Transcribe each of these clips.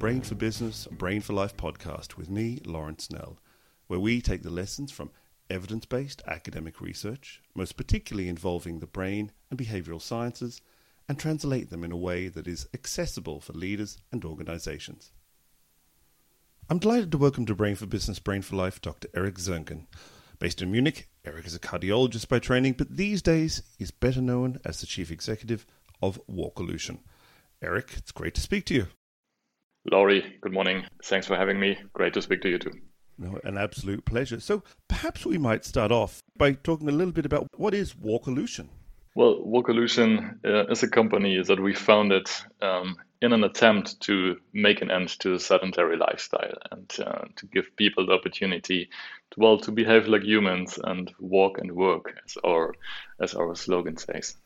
Brain for Business, Brain for Life podcast with me, Lawrence Snell, where we take the lessons from evidence based academic research, most particularly involving the brain and behavioral sciences, and translate them in a way that is accessible for leaders and organizations. I'm delighted to welcome to Brain for Business, Brain for Life Dr. Eric Soehngen. Based in Munich, Eric is a cardiologist by training, but these days is better known as the chief executive of Walkolution. Eric, it's great to speak to you. Laurie, good morning. Thanks for having me. Great to speak to you too. No, an absolute pleasure. So perhaps we might start off by talking a little bit about what is Walkolution. Well, Walkolution uh, is a company that we founded um, in an attempt to make an end to the sedentary lifestyle and uh, to give people the opportunity to, well, to behave like humans and walk and work, as our as our slogan says.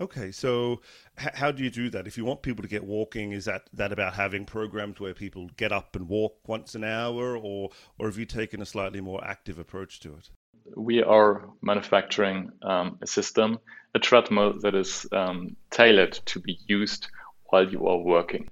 Okay, so h- how do you do that? If you want people to get walking, is that that about having programs where people get up and walk once an hour, or or have you taken a slightly more active approach to it? We are manufacturing um, a system, a treadmill that is um, tailored to be used while you are working.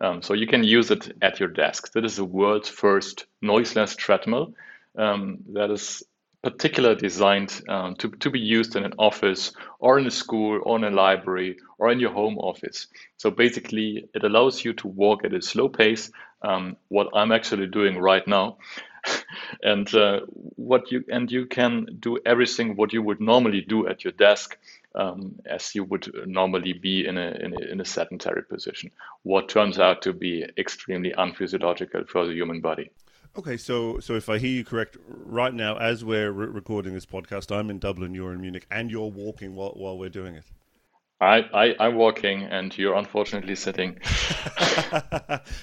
Um, so you can use it at your desk. That is the world's first noiseless treadmill um, that is particularly designed um, to, to be used in an office or in a school or in a library or in your home office. So basically, it allows you to walk at a slow pace, um, what I'm actually doing right now. and uh, what you and you can do everything what you would normally do at your desk um, as you would normally be in a, in a, in a sedentary position what turns out to be extremely unphysiological for the human body Okay, so so if I hear you correct, right now as we're re- recording this podcast, I'm in Dublin, you're in Munich, and you're walking while while we're doing it. I, I I'm walking, and you're unfortunately sitting.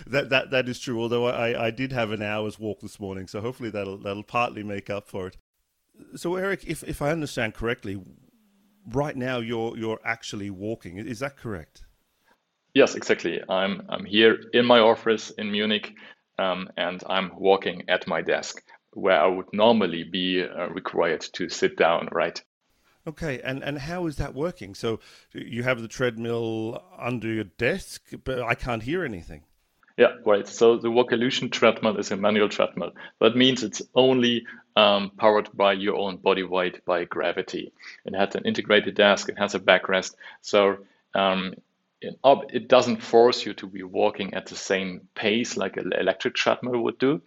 that that that is true. Although I I did have an hour's walk this morning, so hopefully that'll that'll partly make up for it. So Eric, if if I understand correctly, right now you're you're actually walking. Is that correct? Yes, exactly. I'm I'm here in my office in Munich um, and I'm walking at my desk where I would normally be uh, required to sit down, right? Okay, and, and how is that working? So you have the treadmill under your desk, but I can't hear anything. Yeah, right. So the Walkolution treadmill is a manual treadmill. That means it's only um, powered by your own body weight by gravity. It has an integrated desk. It has a backrest. So um, it doesn't force you to be walking at the same pace like an electric treadmill would do,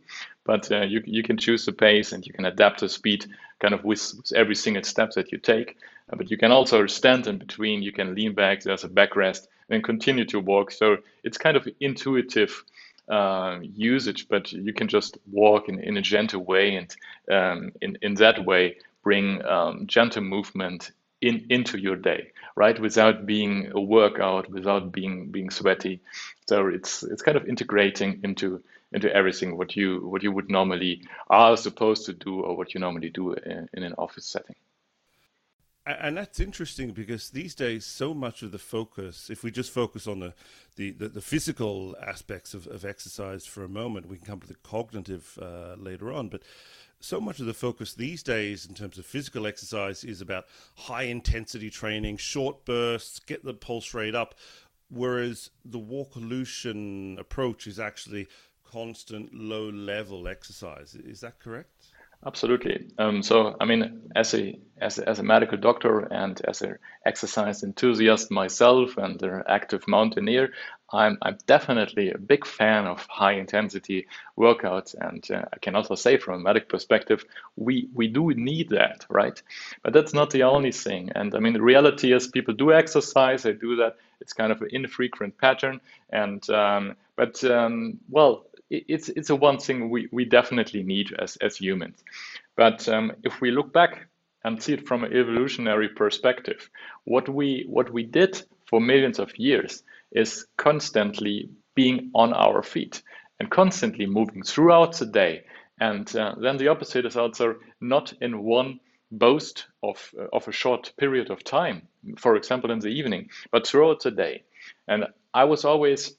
but uh, you, you can choose the pace and you can adapt the speed kind of with, with every single step that you take. Uh, but you can also stand in between, you can lean back, there's a backrest, and continue to walk. So it's kind of intuitive uh, usage, but you can just walk in, in a gentle way and um, in, in that way bring um, gentle movement in, into your day, right? Without being a workout, without being being sweaty. So it's it's kind of integrating into into everything what you what you would normally are supposed to do or what you normally do in, in an office setting. And that's interesting because these days, so much of the focus, if we just focus on the, the, the, the physical aspects of, of exercise for a moment, we can come to the cognitive uh, later on. But so much of the focus these days in terms of physical exercise is about high intensity training, short bursts, get the pulse rate up, whereas the Walkolution approach is actually constant low level exercise. Is that correct? Absolutely. Um, so, I mean, as a, as a as a medical doctor and as an exercise enthusiast myself and an active mountaineer, I'm I'm definitely a big fan of high intensity workouts, and uh, I can also say from a medical perspective, we we do need that, right? But that's not the only thing. And I mean, the reality is people do exercise. They do that. It's kind of an infrequent pattern, and um, but um, well it's it's a one thing we, we definitely need as, as humans. But um, if we look back and see it from an evolutionary perspective, what we what we did for millions of years is constantly being on our feet and constantly moving throughout the day. And uh, then the opposite is also not in one boast of, uh, of a short period of time, for example, in the evening, but throughout the day. And I was always,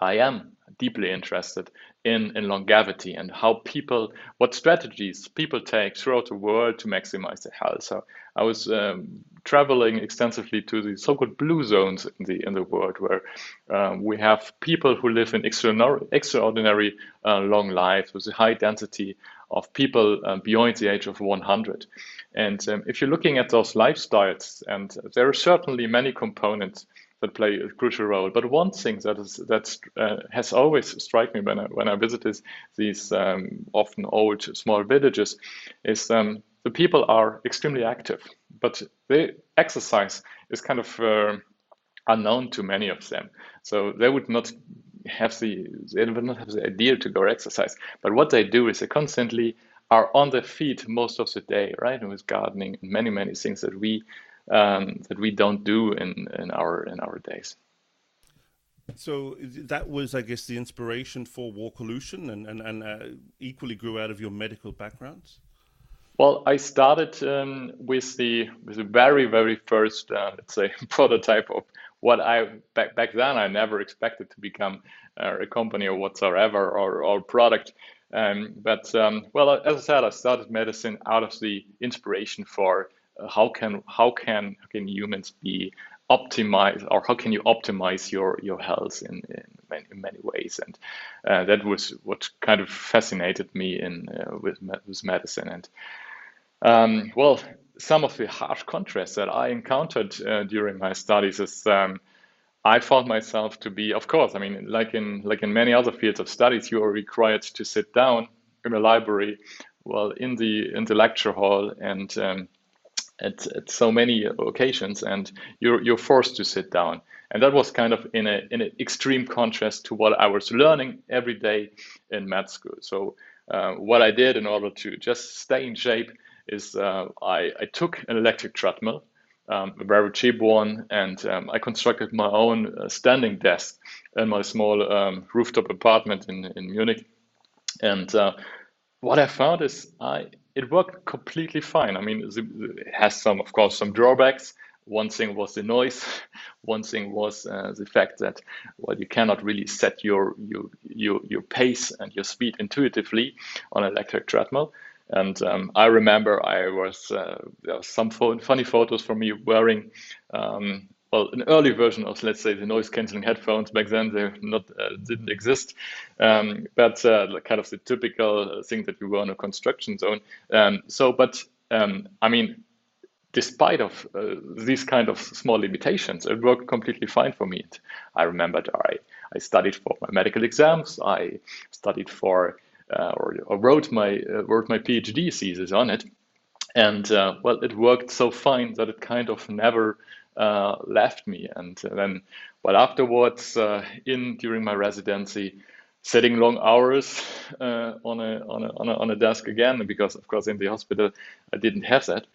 I am deeply interested in, in longevity and how people, what strategies people take throughout the world to maximize their health. So I was um, traveling extensively to the so-called blue zones in the in the world, where um, we have people who live in extraordinary, extraordinary uh, long lives with a high density of people uh, beyond the age of 100. And um, if you're looking at those lifestyles, and there are certainly many components that play a crucial role. But one thing that is that uh, has always struck me when I when I visited these um, often old small villages is um, the people are extremely active, but the exercise is kind of uh, unknown to many of them. So they would not have the they would not have the idea to go exercise. But what they do is they constantly are on their feet most of the day, right? And with gardening and many many things that we um, that we don't do in, in our in our days. So that was, I guess, the inspiration for Walkolution, and and, and uh, equally grew out of your medical backgrounds. Well, I started um, with the with the very very first, uh, let's say, prototype of what I back back then I never expected to become uh, a company or whatsoever or or product. Um, but um, well, as I said, I started medicine out of the inspiration for how can how can how can humans be optimized or how can you optimize your your health in, in, many, in many ways? And uh, that was what kind of fascinated me in uh, with with medicine. And um, well some of the harsh contrasts that I encountered uh, during my studies is um, I found myself to be of course I mean like in like in many other fields of studies you are required to sit down in a library well in the in the lecture hall and um, at, at so many occasions and you're, you're forced to sit down. And that was kind of in, a, in an extreme contrast to what I was learning every day in med school. So uh, what I did in order to just stay in shape is uh, I, I took an electric treadmill, um, a very cheap one, and um, I constructed my own uh, standing desk in my small um, rooftop apartment in, in Munich. And uh, what I found is I it worked completely fine. I mean, it has some, of course, some drawbacks. One thing was the noise. One thing was uh, the fact that well, you cannot really set your, your your your pace and your speed intuitively on an electric treadmill. And um, I remember I was uh, there some funny photos from me wearing um, well, an early version of, let's say, the noise canceling headphones. Back then, they not uh, didn't exist, um, but uh, kind of the typical thing that you were in a construction zone. Um, so, but um, I mean, despite of uh, these kind of small limitations, it worked completely fine for me. I remembered I I studied for my medical exams. I studied for uh, or, or, wrote my uh, wrote my PhD thesis on it, and uh, well, it worked so fine that it kind of never uh, left me. And then, well, afterwards, uh, in during my residency, sitting long hours uh, on, a, on, a, on, a, on a desk again, because of course in the hospital I didn't have that.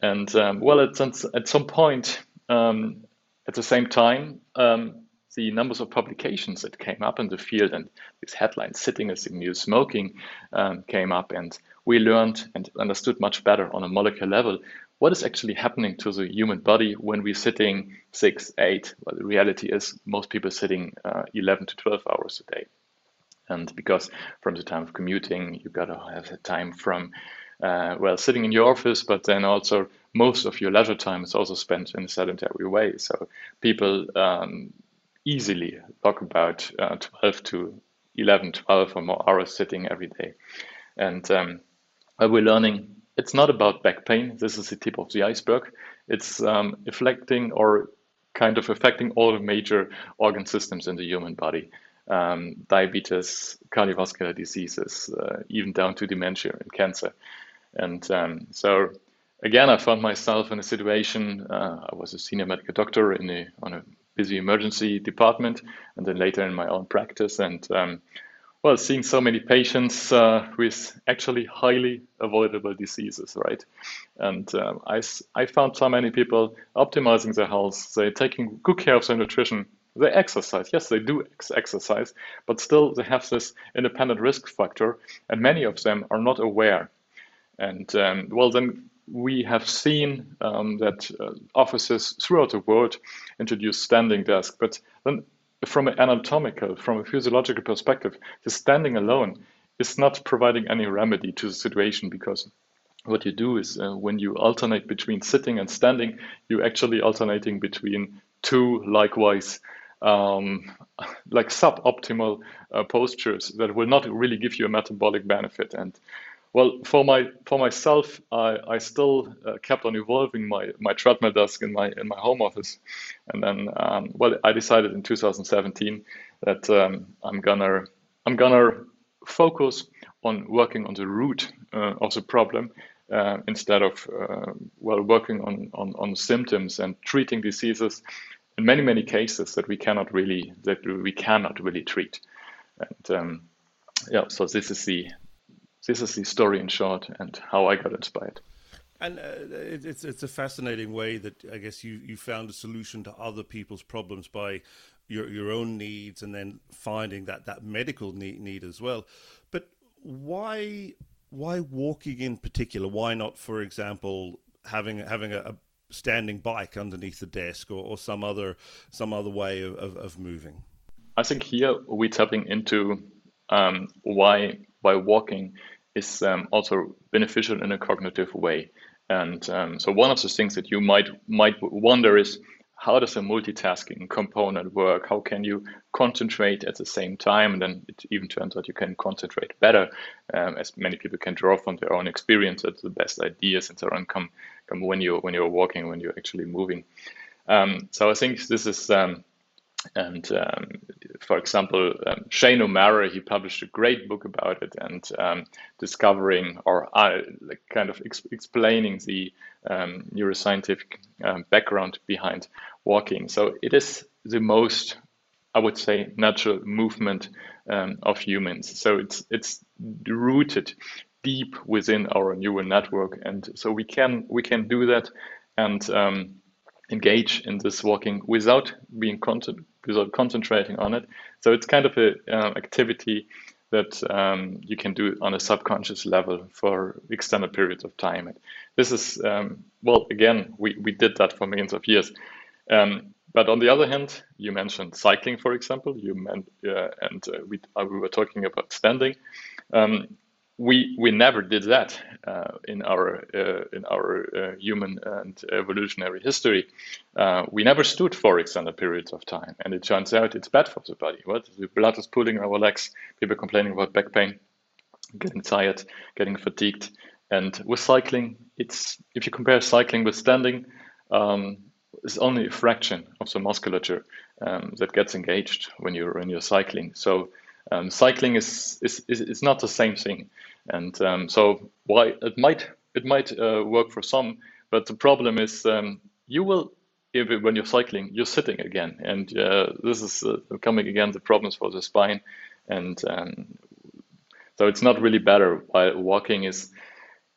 And um, well, at, some, at some point, um, at the same time, um, the numbers of publications that came up in the field and these headlines, sitting is the new smoking, um, came up, and we learned and understood much better on a molecular level what is actually happening to the human body when we're sitting six, eight. Well, the reality is most people are sitting uh, 11 to 12 hours a day. And because from the time of commuting, you got to have the time from, uh, well, sitting in your office, but then also most of your leisure time is also spent in a sedentary way. So people um, easily talk about uh, 12 to 11, 12 or more hours sitting every day. And um, we're learning it's not about back pain. This is the tip of the iceberg. It's um, affecting or kind of affecting all the major organ systems in the human body. Um, diabetes, cardiovascular diseases, uh, even down to dementia and cancer. And um, so, again, I found myself in a situation. Uh, I was a senior medical doctor in a, on a busy emergency department, and then later in my own practice. And um, well, seeing so many patients uh, with actually highly avoidable diseases, right? And um, I, I found so many people optimizing their health, they're taking good care of their nutrition, they exercise. Yes, they do ex- exercise, but still they have this independent risk factor, and many of them are not aware. And um, well, then we have seen um, that uh, offices throughout the world introduce standing desk, but then from an anatomical, from a physiological perspective, the standing alone is not providing any remedy to the situation because what you do is uh, when you alternate between sitting and standing, you're actually alternating between two likewise um, like suboptimal uh, postures that will not really give you a metabolic benefit. And well, for my for myself, I, I still uh, kept on evolving my, my treadmill desk in my in my home office, and then um, well, I decided in 2017 that um, I'm gonna I'm gonna focus on working on the root uh, of the problem uh, instead of uh, well working on, on on symptoms and treating diseases in many many cases that we cannot really that we cannot really treat, and um, yeah, so this is the this is the story in short and how I got inspired. And uh, it's it's a fascinating way that I guess you, you found a solution to other people's problems by your your own needs and then finding that, that medical need, need as well. But why why walking in particular? Why not, for example, having having a, a standing bike underneath the desk or, or some other some other way of, of, of moving? I think here we're tapping into um, why why walking is um, also beneficial in a cognitive way. And um, so one of the things that you might might wonder is how does a multitasking component work? How can you concentrate at the same time? And then it even turns out you can concentrate better, um, as many people can draw from their own experience that the best ideas and so on come come when you when you're walking, when you're actually moving. Um, so I think this is um, and um, for example, um, Shane O'Mara, he published a great book about it and um, discovering or uh, kind of ex- explaining the um, neuroscientific um, background behind walking. So it is the most, I would say, natural movement um, of humans. So it's it's rooted deep within our neural network, and so we can we can do that and engage in this walking without being without concentrating on it. So it's kind of a uh, activity that um, you can do on a subconscious level for extended periods of time. And this is um, well, again, we we did that for millions of years. Um, but on the other hand, you mentioned cycling, for example. You meant, uh, and uh, we uh, we were talking about standing. We we never did that uh, in our uh, in our uh, human and evolutionary history. Uh, we never stood for extended periods of time, and it turns out it's bad for the body. What the blood is pulling our legs. People complaining about back pain, getting tired, getting fatigued, and with cycling, it's if you compare cycling with standing. Um, it's only a fraction of the musculature um, that gets engaged when you're when you're cycling. So um, cycling is, is, is is not the same thing. And um, so why it might it might uh, work for some, but the problem is um, you will if when you're cycling you're sitting again, and uh, this is uh, coming again the problems for the spine, and um, so it's not really better. While walking is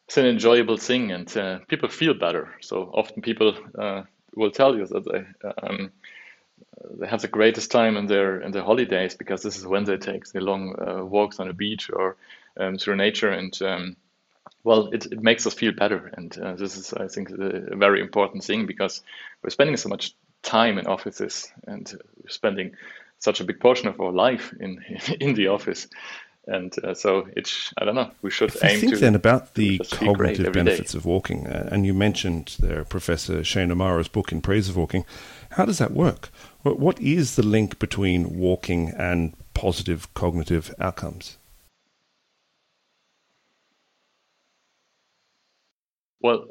it's an enjoyable thing, and uh, people feel better. So often people uh, will tell you that they. Um, they have the greatest time in their in their holidays because this is when they take the long uh, walks on the beach or um, through nature and um, well it, it makes us feel better and uh, this is i think a very important thing because we're spending so much time in offices and we're spending such a big portion of our life in in the office and uh, so it's I don't know. We should if aim. Think to, then about the cognitive benefits day. of walking, uh, and you mentioned there Professor Shane O'Mara's book in praise of walking. How does that work? What is the link between walking and positive cognitive outcomes? Well,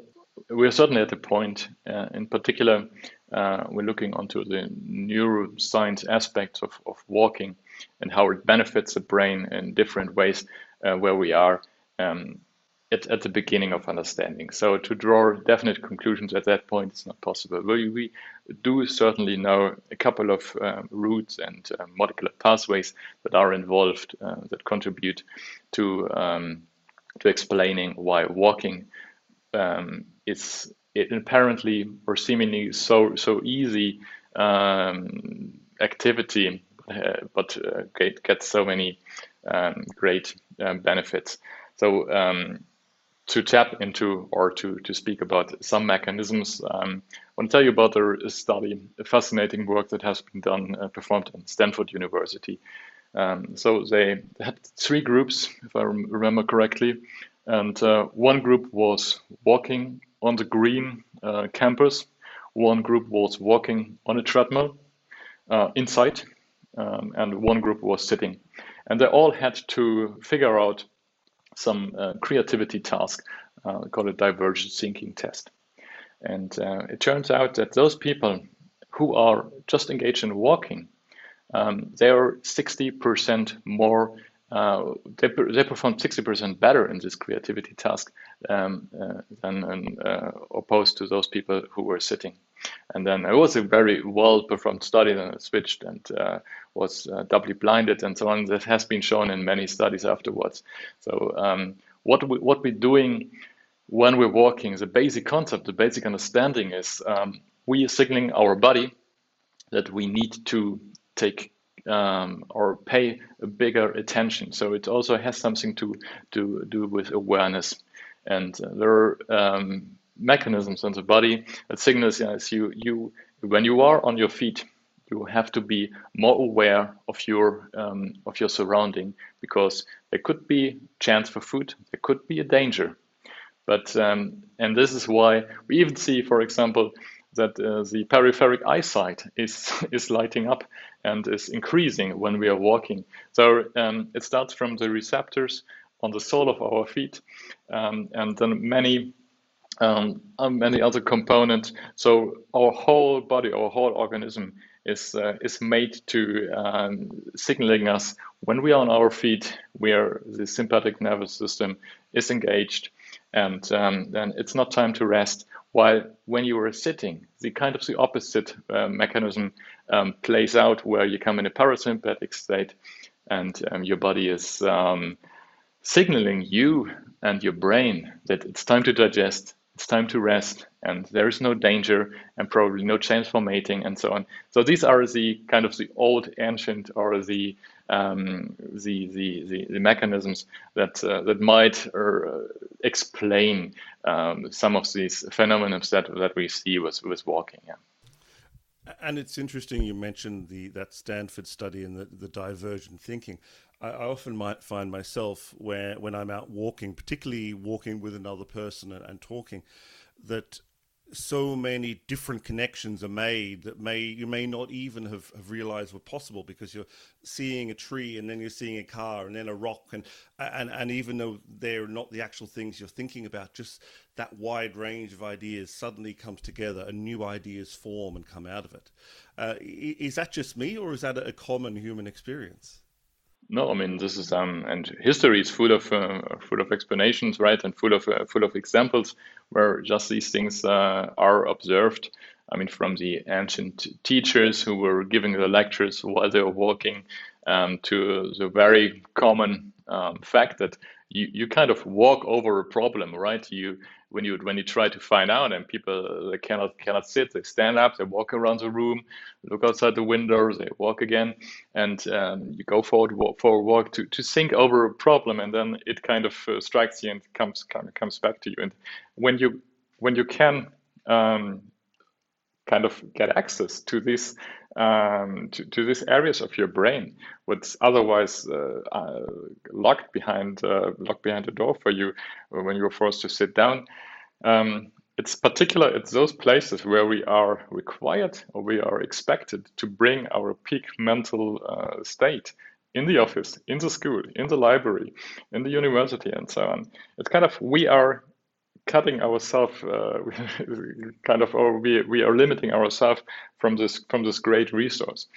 we're certainly at a point. Uh, in particular, uh, we're looking onto the neuroscience aspects of, of walking and how it benefits the brain in different ways uh, where we are um, at, at the beginning of understanding. So to draw definite conclusions at that point is not possible. We, we do certainly know a couple of um, routes and uh, molecular pathways that are involved uh, that contribute to um, to explaining why walking um, it's it apparently or seemingly so so easy um, activity, uh, but uh, get, gets so many um, great um, benefits. So um, to tap into or to, to speak about some mechanisms, um, I want to tell you about a study, a fascinating work that has been done, uh, performed in Stanford University. Um, so they had three groups, if I remember correctly, and uh, one group was walking on the green uh, campus, one group was walking on a treadmill uh, inside, um, and one group was sitting. And they all had to figure out some uh, creativity task uh, called a divergent thinking test. And uh, it turns out that those people who are just engaged in walking, um, they are 60% more, uh, they, they perform 60% better in this creativity task um, uh, than uh, opposed to those people who were sitting. And then it was a very well performed study. that switched and uh, was uh, doubly blinded and so on. That has been shown in many studies afterwards. So um, what we, what we're doing when we're walking, the basic concept, the basic understanding is um, we are signaling our body that we need to take um, or pay a bigger attention. So it also has something to to do with awareness. And uh, there are um, mechanisms in the body that signals yes, you you when you are on your feet you have to be more aware of your um, of your surrounding because there could be chance for food there could be a danger but um, and this is why we even see for example that uh, the peripheric eyesight is is lighting up and is increasing when we are walking so um, it starts from the receptors on the sole of our feet um, and then many um, many other components. So our whole body, our whole organism is uh, is made to um, signaling us when we are on our feet, where the sympathetic nervous system is engaged, and um, then it's not time to rest. While when you are sitting, the kind of the opposite uh, mechanism um, plays out, where you come in a parasympathetic state, and um, your body is um, signaling you and your brain that it's time to digest it's time to rest and there is no danger and probably no chance for mating and so on. So these are the kind of the old ancient or the um, the, the, the, the, mechanisms that uh, that might uh, explain um, some of these phenomena that that we see with with walking. Yeah. And it's interesting you mentioned the that Stanford study and the, the divergent thinking. I, I often might find myself where when I'm out walking, particularly walking with another person and, and talking, that so many different connections are made that may you may not even have, have realized were possible because you're seeing a tree and then you're seeing a car and then a rock and and and even though they're not the actual things you're thinking about just that wide range of ideas suddenly comes together and new ideas form and come out of it. Uh, is that just me or is that a common human experience no, I mean this is um, and history is full of uh, full of explanations, right, and full of uh, full of examples where just these things uh, are observed. I mean, from the ancient teachers who were giving the lectures while they were walking, um, to the very common um, fact that you, you kind of walk over a problem, right? You when you when you try to find out and people they cannot cannot sit they stand up they walk around the room look outside the windows they walk again and um, you go forward for a walk to, to think over a problem and then it kind of uh, strikes you and comes of comes back to you. And when you when you can um, kind of get access to these um, to, to these areas of your brain, what's otherwise uh, uh, locked behind uh, locked behind the door for you when you're forced to sit down. Um, it's particular it's those places where we are required or we are expected to bring our peak mental uh, state in the office, in the school, in the library, in the university, and so on. It's kind of we are cutting ourselves uh, kind of or we, we are limiting ourselves from this from this great resource.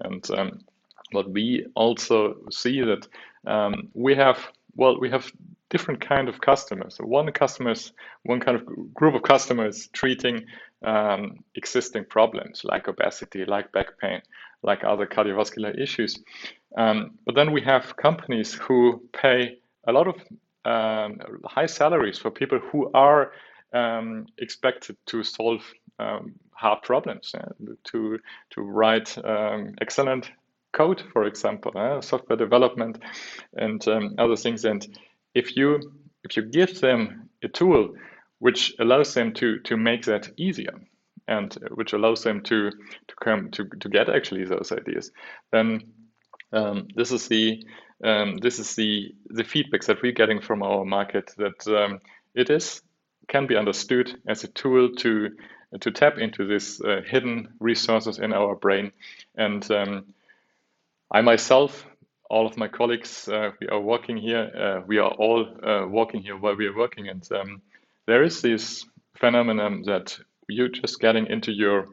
And um, what we also see that um, we have well we have different kind of customers. So one customers one kind of group of customers treating um, existing problems like obesity like back pain like other cardiovascular issues. Um, but then we have companies who pay a lot of um, high salaries for people who are um, expected to solve um, hard problems, uh, to to write um, excellent code, for example, uh, software development, and um, other things. And if you if you give them a tool which allows them to to make that easier and which allows them to to come to, to get actually those ideas then um, this is the um, this is the the feedbacks that we're getting from our market that um, it is can be understood as a tool to to tap into these uh, hidden resources in our brain. And um, I myself all of my colleagues uh, we are working here uh, we are all uh, working here while we are working. And um, there is this phenomenon that you're just getting into your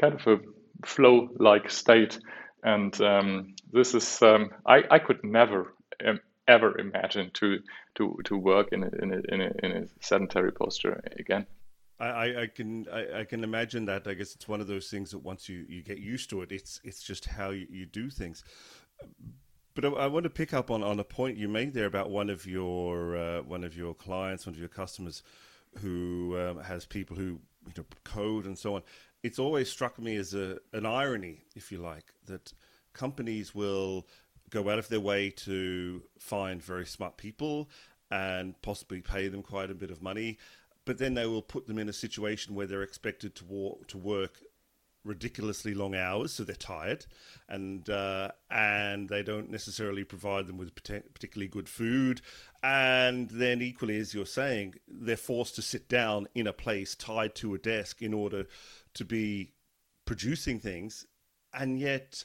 kind of a flow like state and um, this is um, I, I could never um, ever imagine to to to work in a, in a, in a, in a sedentary posture again I, I can I, I, can imagine that. I guess it's one of those things that once you, you get used to it, it's it's just how you, you do things. But I, I, want to pick up on, on a point you made there about one of your uh, one of your clients, one of your customers, who um, has people who you know code and so on. It's always struck me as a an irony, if you like, that companies will go out of their way to find very smart people and possibly pay them quite a bit of money, but then they will put them in a situation where they're expected to war- to work ridiculously long hours, so they're tired, and uh, and they don't necessarily provide them with particularly good food, and then equally as you're saying, they're forced to sit down in a place tied to a desk in order to be producing things, and yet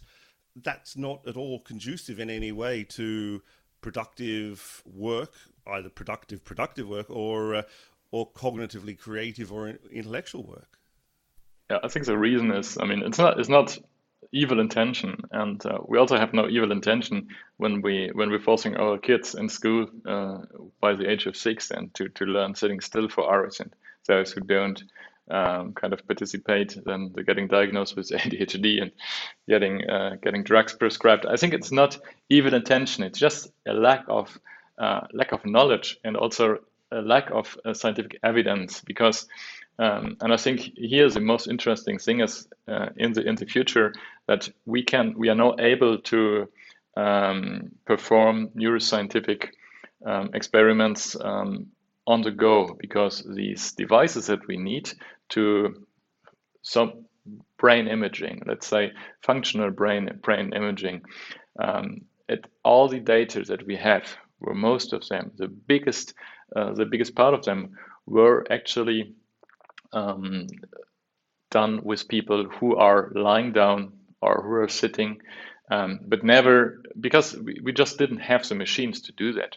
that's not at all conducive in any way to productive work, either productive productive work or uh, or cognitively creative or intellectual work. Yeah, I think the reason is, I mean, it's not it's not evil intention, and uh, we also have no evil intention when we when we're forcing our kids in school uh, by the age of six and to to learn sitting still for hours, and those who don't um, kind of participate, then they're getting diagnosed with ADHD and getting uh, getting drugs prescribed. I think it's not evil intention; it's just a lack of uh, lack of knowledge and also a lack of uh, scientific evidence. Because, um, and I think here's the most interesting thing is uh, in the in the future that we can we are now able to um, perform neuroscientific um, experiments um, on the go because these devices that we need to some brain imaging, let's say functional brain brain imaging, um, it, all the data that we have, were most of them, the biggest uh, the biggest part of them were actually um, done with people who are lying down or who are sitting, um, but never because we, we just didn't have the machines to do that.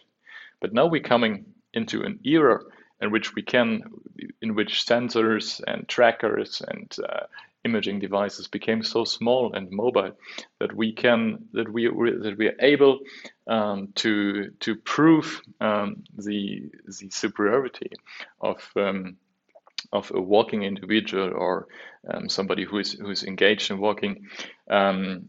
But now we're coming into an era in which we can, in which sensors and trackers and uh, imaging devices became so small and mobile that we can that we that we are able um, to to prove um, the the superiority of um, of a walking individual or um, somebody who is who is engaged in walking um,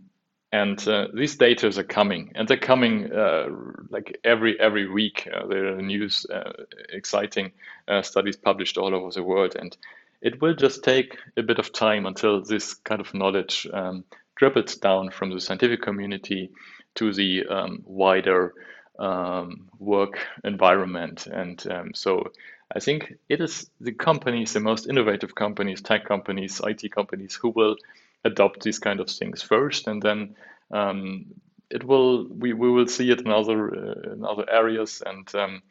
and uh, these data are coming and they're coming uh, like every every week. Uh, there are news uh, exciting uh, studies published all over the world and it will just take a bit of time until this kind of knowledge um, down from the scientific community to the um, wider um, work environment and um, so I think it is the companies, the most innovative companies, tech companies, IT companies, who will adopt these kind of things first, and then um, it will we, we will see it in other uh, in other areas. And um,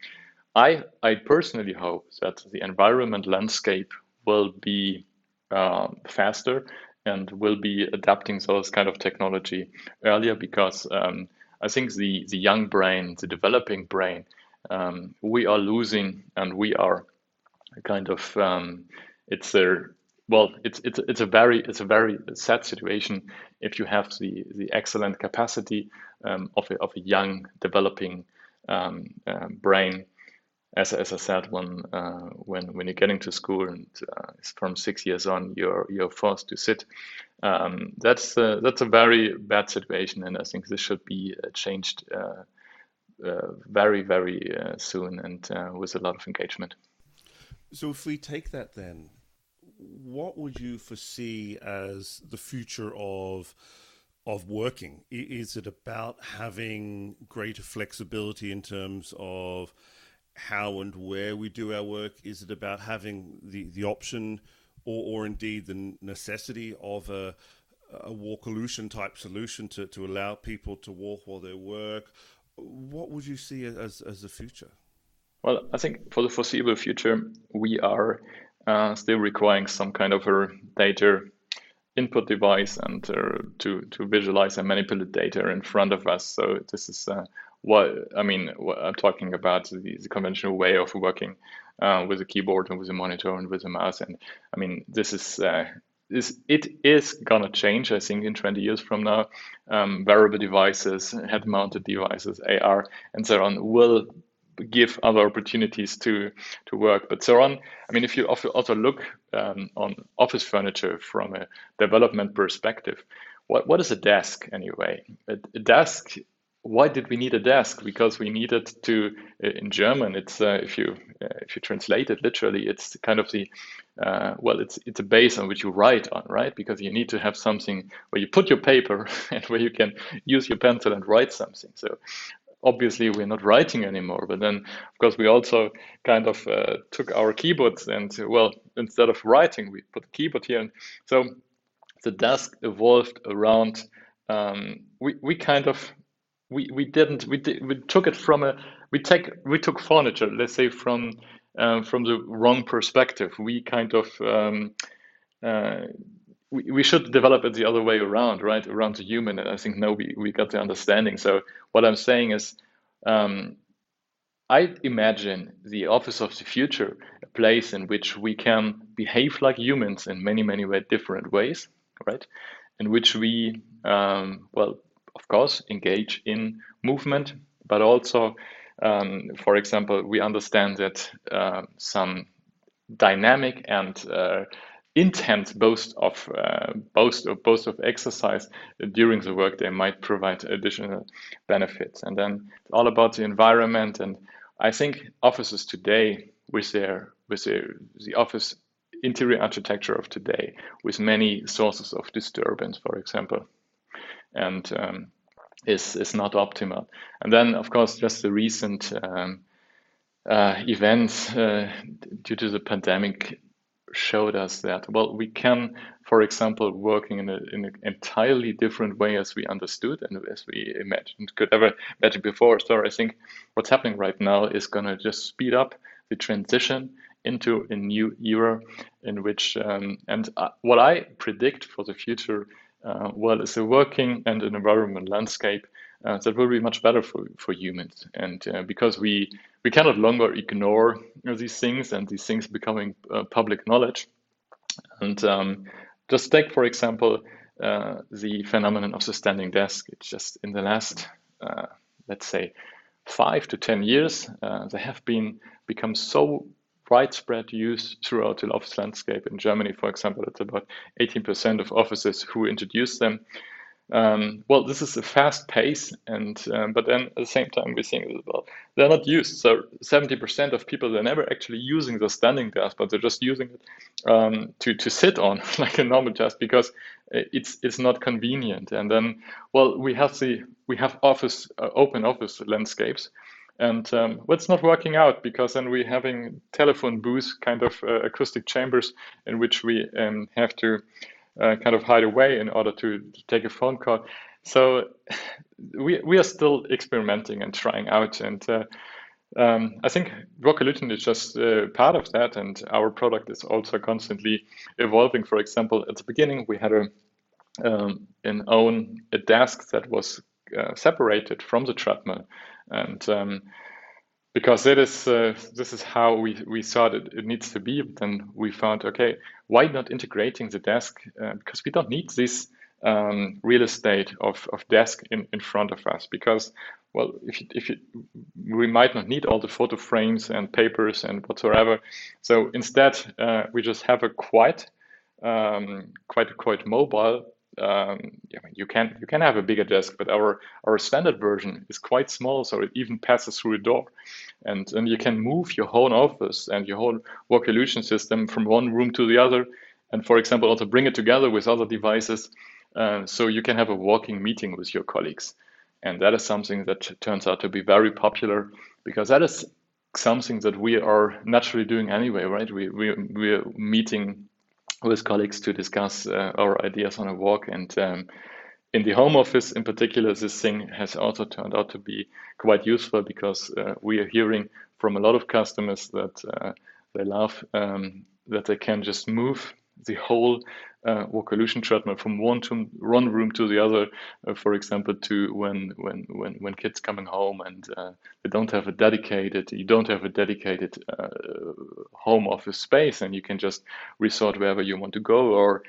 I I personally hope that the environment landscape will be uh, faster and will be adapting those kind of technology earlier because um, I think the the young brain, the developing brain, um, we are losing and we are kind of um, it's a well, it's it's it's a very it's a very sad situation if you have the the excellent capacity um, of a of a young developing um, uh, brain. As, as I said, when uh, when when you're getting to school and uh, from six years on, you're you're forced to sit. Um, that's uh, that's a very bad situation, and I think this should be uh, changed uh, very very soon and with a lot of engagement. So if we take that then what would you foresee as the future of of working? Is it about having greater flexibility in terms of how and where we do our work? Is it about having the, the option or, or indeed the necessity of a, a walkolution type solution to, to allow people to walk while they work? What would you see as, as the future? Well, I think for the foreseeable future, we are uh, still requiring some kind of a data input device and uh, to to visualize and manipulate data in front of us. So this is uh, what I mean. What I'm talking about the, the conventional way of working uh, with a keyboard and with a monitor and with a mouse. And I mean, this is uh, this it is gonna change. I think in 20 years from now, um, wearable devices, head-mounted devices, AR, and so on will give other opportunities to to work. But so on. I mean, if you also look um, on office furniture from a development perspective, what what is a desk anyway? A, a desk. Why did we need a desk? Because we needed to. In German, it's uh, if you uh, if you translate it literally, it's kind of the uh, well, it's it's a base on which you write on, right? Because you need to have something where you put your paper and where you can use your pencil and write something. So obviously we're not writing anymore but then of course we also kind of uh, took our keyboards and well instead of writing we put keyboard here and so the desk evolved around um, we, we kind of we, we didn't we, we took it from a we take we took furniture let's say from um, from the wrong perspective we kind of um, uh, we, we should develop it the other way around, right? Around the human. And I think no, we, we got the understanding. So what I'm saying is, um, I imagine the office of the future, a place in which we can behave like humans in many, many way, different ways, right? In which we, um, well, of course, engage in movement, but also, um, for example, we understand that uh, some dynamic and uh, intent both of uh, both of both of exercise during the workday might provide additional benefits. And then it's all about the environment. And i think offices today with their with their the office interior architecture of today with many sources of disturbance for example and um, is is not optimal. And then of course just the recent um, uh, events uh, due to the pandemic showed us that. Well we can for example working in, in an entirely different way as we understood and as we imagined could ever imagine before. So i think what's happening right now is going to just speed up the transition into a new era in which um, and uh, what i predict for the future uh, well is a working and an environment landscape uh, that will be much better for, for humans and uh, because we we cannot longer ignore these things and these things becoming uh, public knowledge. And um, just take, for example, uh, the phenomenon of the standing desk. It's just in the last, uh, let's say, five to 10 years, they have been become so widespread use throughout the office landscape. In Germany, for example, it's about 18% of offices who introduce them. Um, well, this is a fast pace, and um, but then at the same time we think well they're not used. So seventy percent of people they're never actually using the standing desk, but they're just using it um, to to sit on like a normal desk because it's it's not convenient. And then well we have the we have office uh, open office landscapes, and um, it's not working out because then we're having telephone booths kind of uh, acoustic chambers in which we um, have to uh, kind of hide away in order to, to take a phone call. So we we are still experimenting and trying out, and uh, um, I think Walkolution is just uh, part of that, and our product is also constantly evolving. For example, at the beginning we had a um, an own a desk that was uh, separated from the treadmill, and um, because it is uh, this is how we, we thought it, it needs to be. But then we found okay, why not integrating the desk? Uh, because we don't need this um, real estate of, of desk in, in front of us. Because well, if you, if you, we might not need all the photo frames and papers and whatsoever. So instead, uh, we just have a quite um, quite quite mobile um, you can you can have a bigger desk, but our our standard version is quite small, so it even passes through a door, and and you can move your whole office and your whole Walkolution system from one room to the other, and for example also bring it together with other devices, uh, so you can have a walking meeting with your colleagues, and that is something that turns out to be very popular because that is something that we are naturally doing anyway, right? We we we're meeting with colleagues to discuss uh, our ideas on a walk, and um, in the home office in particular, this thing has also turned out to be quite useful because uh, we are hearing from a lot of customers that uh, they love um, that they can just move the whole uh, Walkolution treadmill from one to one room to the other, uh, for example, to when when when when kids coming home and uh, they don't have a dedicated you don't have a dedicated uh, home office space and you can just resort wherever you want to go or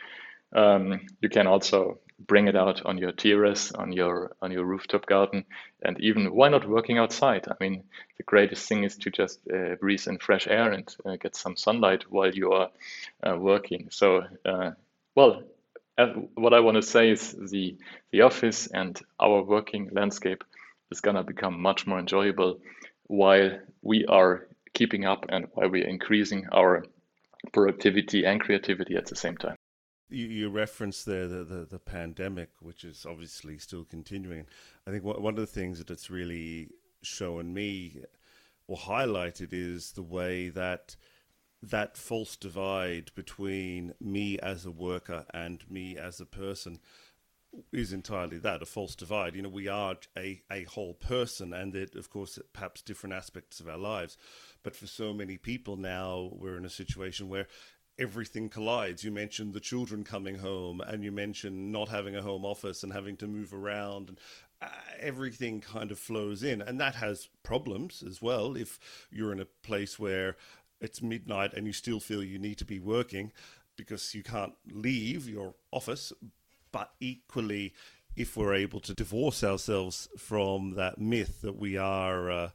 um, you can also bring it out on your terrace, on your on your rooftop garden, and even why not working outside? I mean, the greatest thing is to just uh, breathe in fresh air and uh, get some sunlight while you are uh, working. So, uh, well, what I want to say is the the office and our working landscape is gonna become much more enjoyable while we are keeping up and while we are increasing our productivity and creativity at the same time. You, you referenced there the, the, the, pandemic, which is obviously still continuing. I think one of the things that it's really shown me or highlighted is the way that that false divide between me as a worker and me as a person is entirely that a false divide. You know, we are a, a whole person, and that, of course, perhaps different aspects of our lives. But for so many people now, we're in a situation where everything collides. You mentioned the children coming home, and you mentioned not having a home office and having to move around, and uh, everything kind of flows in, and that has problems as well. If you're in a place where it's midnight and you still feel you need to be working because you can't leave your office, but equally, if we're able to divorce ourselves from that myth that we are. Uh,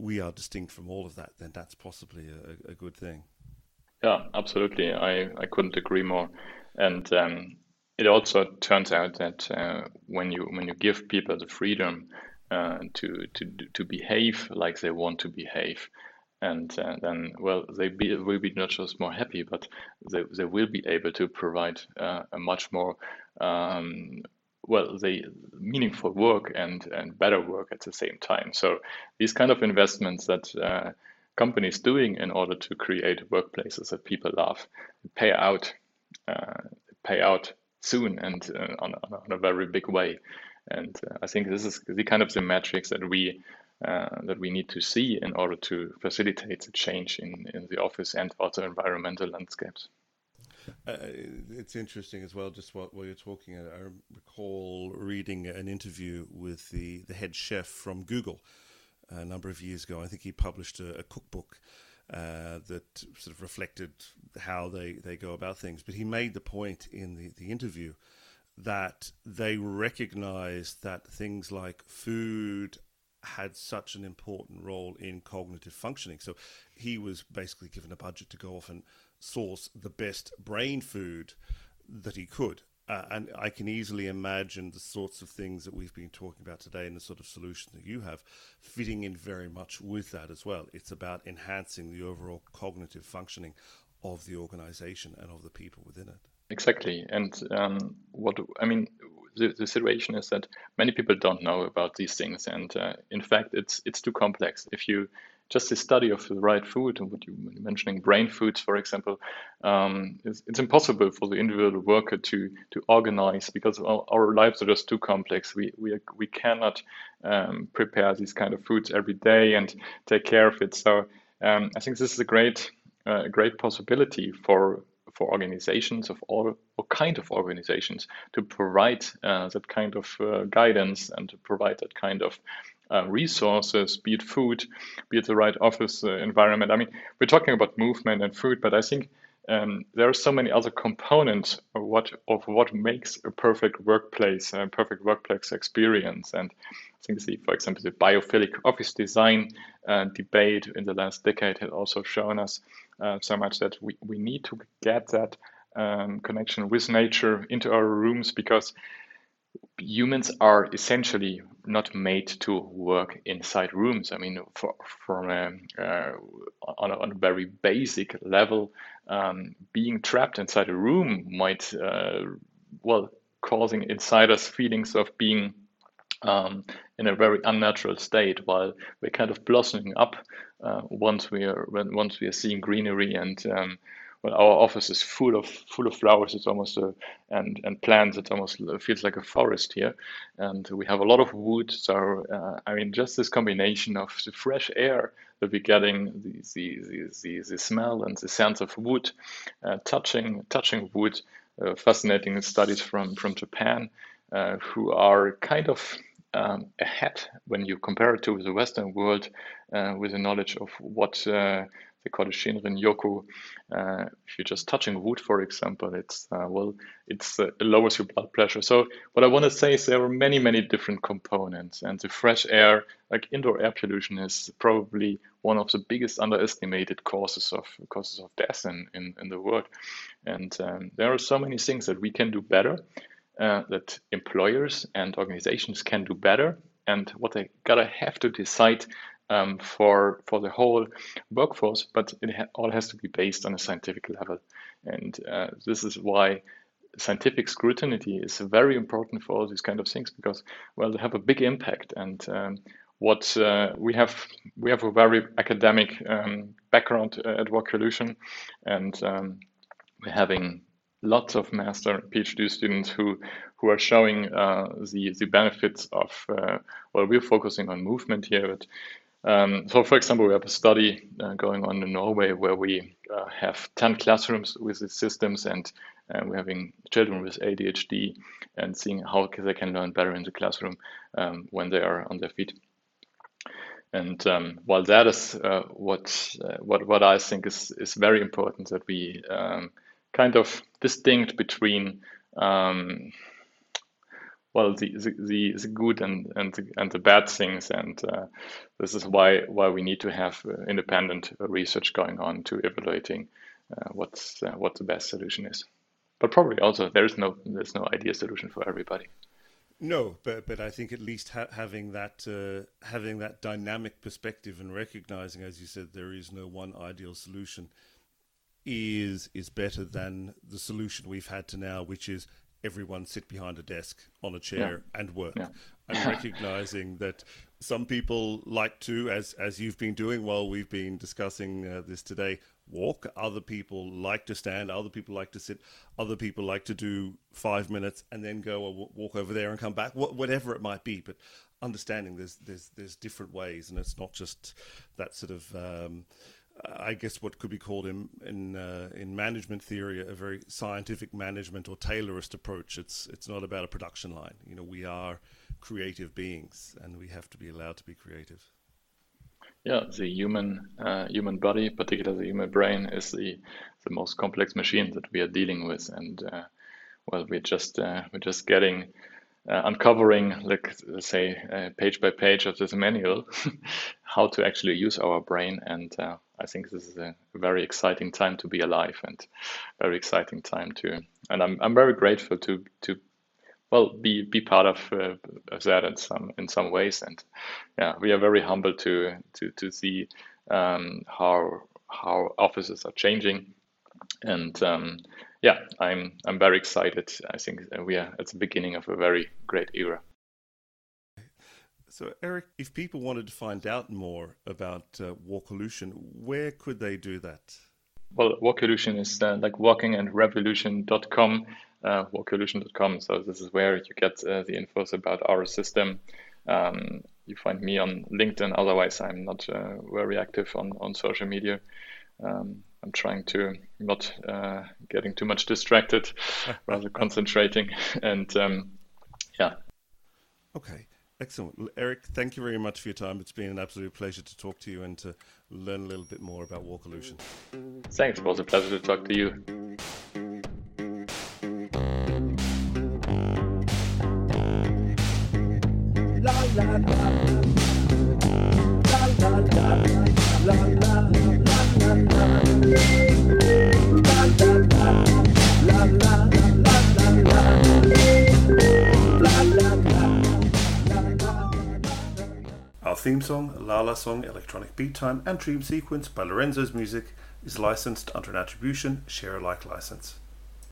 we are distinct from all of that, then that's possibly a, a good thing. Yeah, absolutely. I, I couldn't agree more. And um, it also turns out that uh, when you when you give people the freedom uh, to to to behave like they want to behave, and uh, then well they be, will be not just more happy, but they, they will be able to provide uh, a much more um, well they meaningful work and and better work at the same time. So these kind of investments that uh, companies doing in order to create workplaces that people love pay out uh, pay out soon and uh, on, on, a very big way and uh, i think this is the kind of the metrics that we uh, that we need to see in order to facilitate the change in, in the office and also environmental landscapes uh, it's interesting as well, just while, while you're talking. I recall reading an interview with the, the head chef from Google, a number of years ago. I think he published a, a cookbook uh, that sort of reflected how they, they go about things. But he made the point in the, the interview that they recognized that things like food had such an important role in cognitive functioning. So he was basically given a budget to go off and source the best brain food that he could. Uh, and I can easily imagine the sorts of things that we've been talking about today and the sort of solution that you have fitting in very much with that as well. It's about enhancing the overall cognitive functioning of the organization and of the people within it. Exactly. And um, what I mean, the, the situation is that many people don't know about these things. And uh, in fact, it's, it's too complex. If you just the study of the right food and what you were mentioning brain foods for example um, it's, it's, impossible for the individual worker to to organize because our, our lives are just too complex. We we, we cannot um, prepare these kind of foods every day and take care of it. So um, I think this is a great uh, great possibility for for organizations of all, all kind of organizations to provide uh, that kind of uh, guidance and to provide that kind of uh, resources, be it food, be it the right office uh, environment. I mean, we're talking about movement and food, but I think um, there are so many other components of what of what makes a perfect workplace, a perfect workplace experience. And I think, the, for example, the biophilic office design uh, debate in the last decade has also shown us uh, so much that we, we need to get that um, connection with nature into our rooms because humans are essentially not made to work inside rooms. I mean, for, from a, uh, on, a, on, a, very basic level, um, being trapped inside a room might, uh, well, causing inside us feelings of being um, in a very unnatural state while we're kind of blossoming up uh, once we are once we are seeing greenery and um, well, our office is full of full of flowers. It's almost a and and plants. It almost feels like a forest here, and we have a lot of wood. So uh, I mean, just this combination of the fresh air that we're getting, the the the, the smell and the sense of wood, uh, touching touching wood. Uh, fascinating studies from from Japan, uh, who are kind of um, ahead when you compare it to the Western world uh, with the knowledge of what uh, it Shinrin Yoku. Uh, if you're just touching wood, for example, it's uh, well, it's uh, it lowers your blood pressure. So what I want to say is there are many, many different components, and the fresh air, like indoor air pollution, is probably one of the biggest underestimated causes of causes of death in in, in the world. And um, there are so many things that we can do better uh, that employers and organizations can do better and what they gotta have to decide um, for for the whole workforce, but it ha all has to be based on a scientific level, and uh, this is why scientific scrutiny is very important for all these kind of things because well they have a big impact. And um, what uh, we have we have a very academic um, background uh, at Walkolution and um, we're having lots of master PhD students who who are showing uh, the the benefits of uh, well we're focusing on movement here but um, so for example we have a study uh, going on in Norway where we uh, have 10 classrooms with these systems and uh, we're having children with ADHD and seeing how they can learn better in the classroom um, when they are on their feet. And um, while that is uh, what what what I think is is very important that we um, kind of distinct between um, well the, the, the, good and and the, and the bad things. And uh, this is why why we need to have uh, independent research going on to evaluating uh, what's uh, what the best solution is. But probably also there's no there's no ideal solution for everybody. No, but but I think at least ha- having that uh, having that dynamic perspective and recognizing, as you said, there is no one ideal solution is is better than the solution we've had to now, which is everyone sit behind a desk on a chair yeah. and work. Yeah. and recognizing that some people like to, as as you've been doing while we've been discussing uh, this today, walk. Other people like to stand. Other people like to sit. Other people like to do five minutes and then go walk over there and come back. Wh- whatever it might be, but understanding there's there's there's different ways, and it's not just that sort of. Um, I guess what could be called in in uh, in management theory a very scientific management or Taylorist approach. It's it's not about a production line. You know, we are creative beings, and we have to be allowed to be creative. Yeah, the human uh, human body, particularly the human brain, is the the most complex machine that we are dealing with, and uh, well, we're just uh, we're just getting uh, uncovering, like say, uh, page by page of this manual, how to actually use our brain. And uh, I think this is a very exciting time to be alive, and very exciting time to. And I'm I'm very grateful to to, well, be be part of, uh, of that in some in some ways. And yeah, we are very humble to to to see um, how how offices are changing, and um, yeah, I'm I'm very excited. I think we are at the beginning of a very great era. So, Eric, if people wanted to find out more about uh, Walkolution, where could they do that? Well, Walkolution is uh, like walkingandrevolution.com, uh, walkolution.com. So this is where you get uh, the infos about our system. Um, you find me on LinkedIn. Otherwise, I'm not uh, very active on, on social media. Um, I'm trying to not uh, getting too much distracted, rather concentrating. And um, yeah. Okay, excellent. Eric, thank you very much for your time. It's been an absolute pleasure to talk to you and to learn a little bit more about Walkolution. Thanks. It was a pleasure to talk to you. La, la, la. Theme song, La La Song Electronic Beat Time and Dream Sequence by Lorenzo's Music is licensed under an attribution share alike license.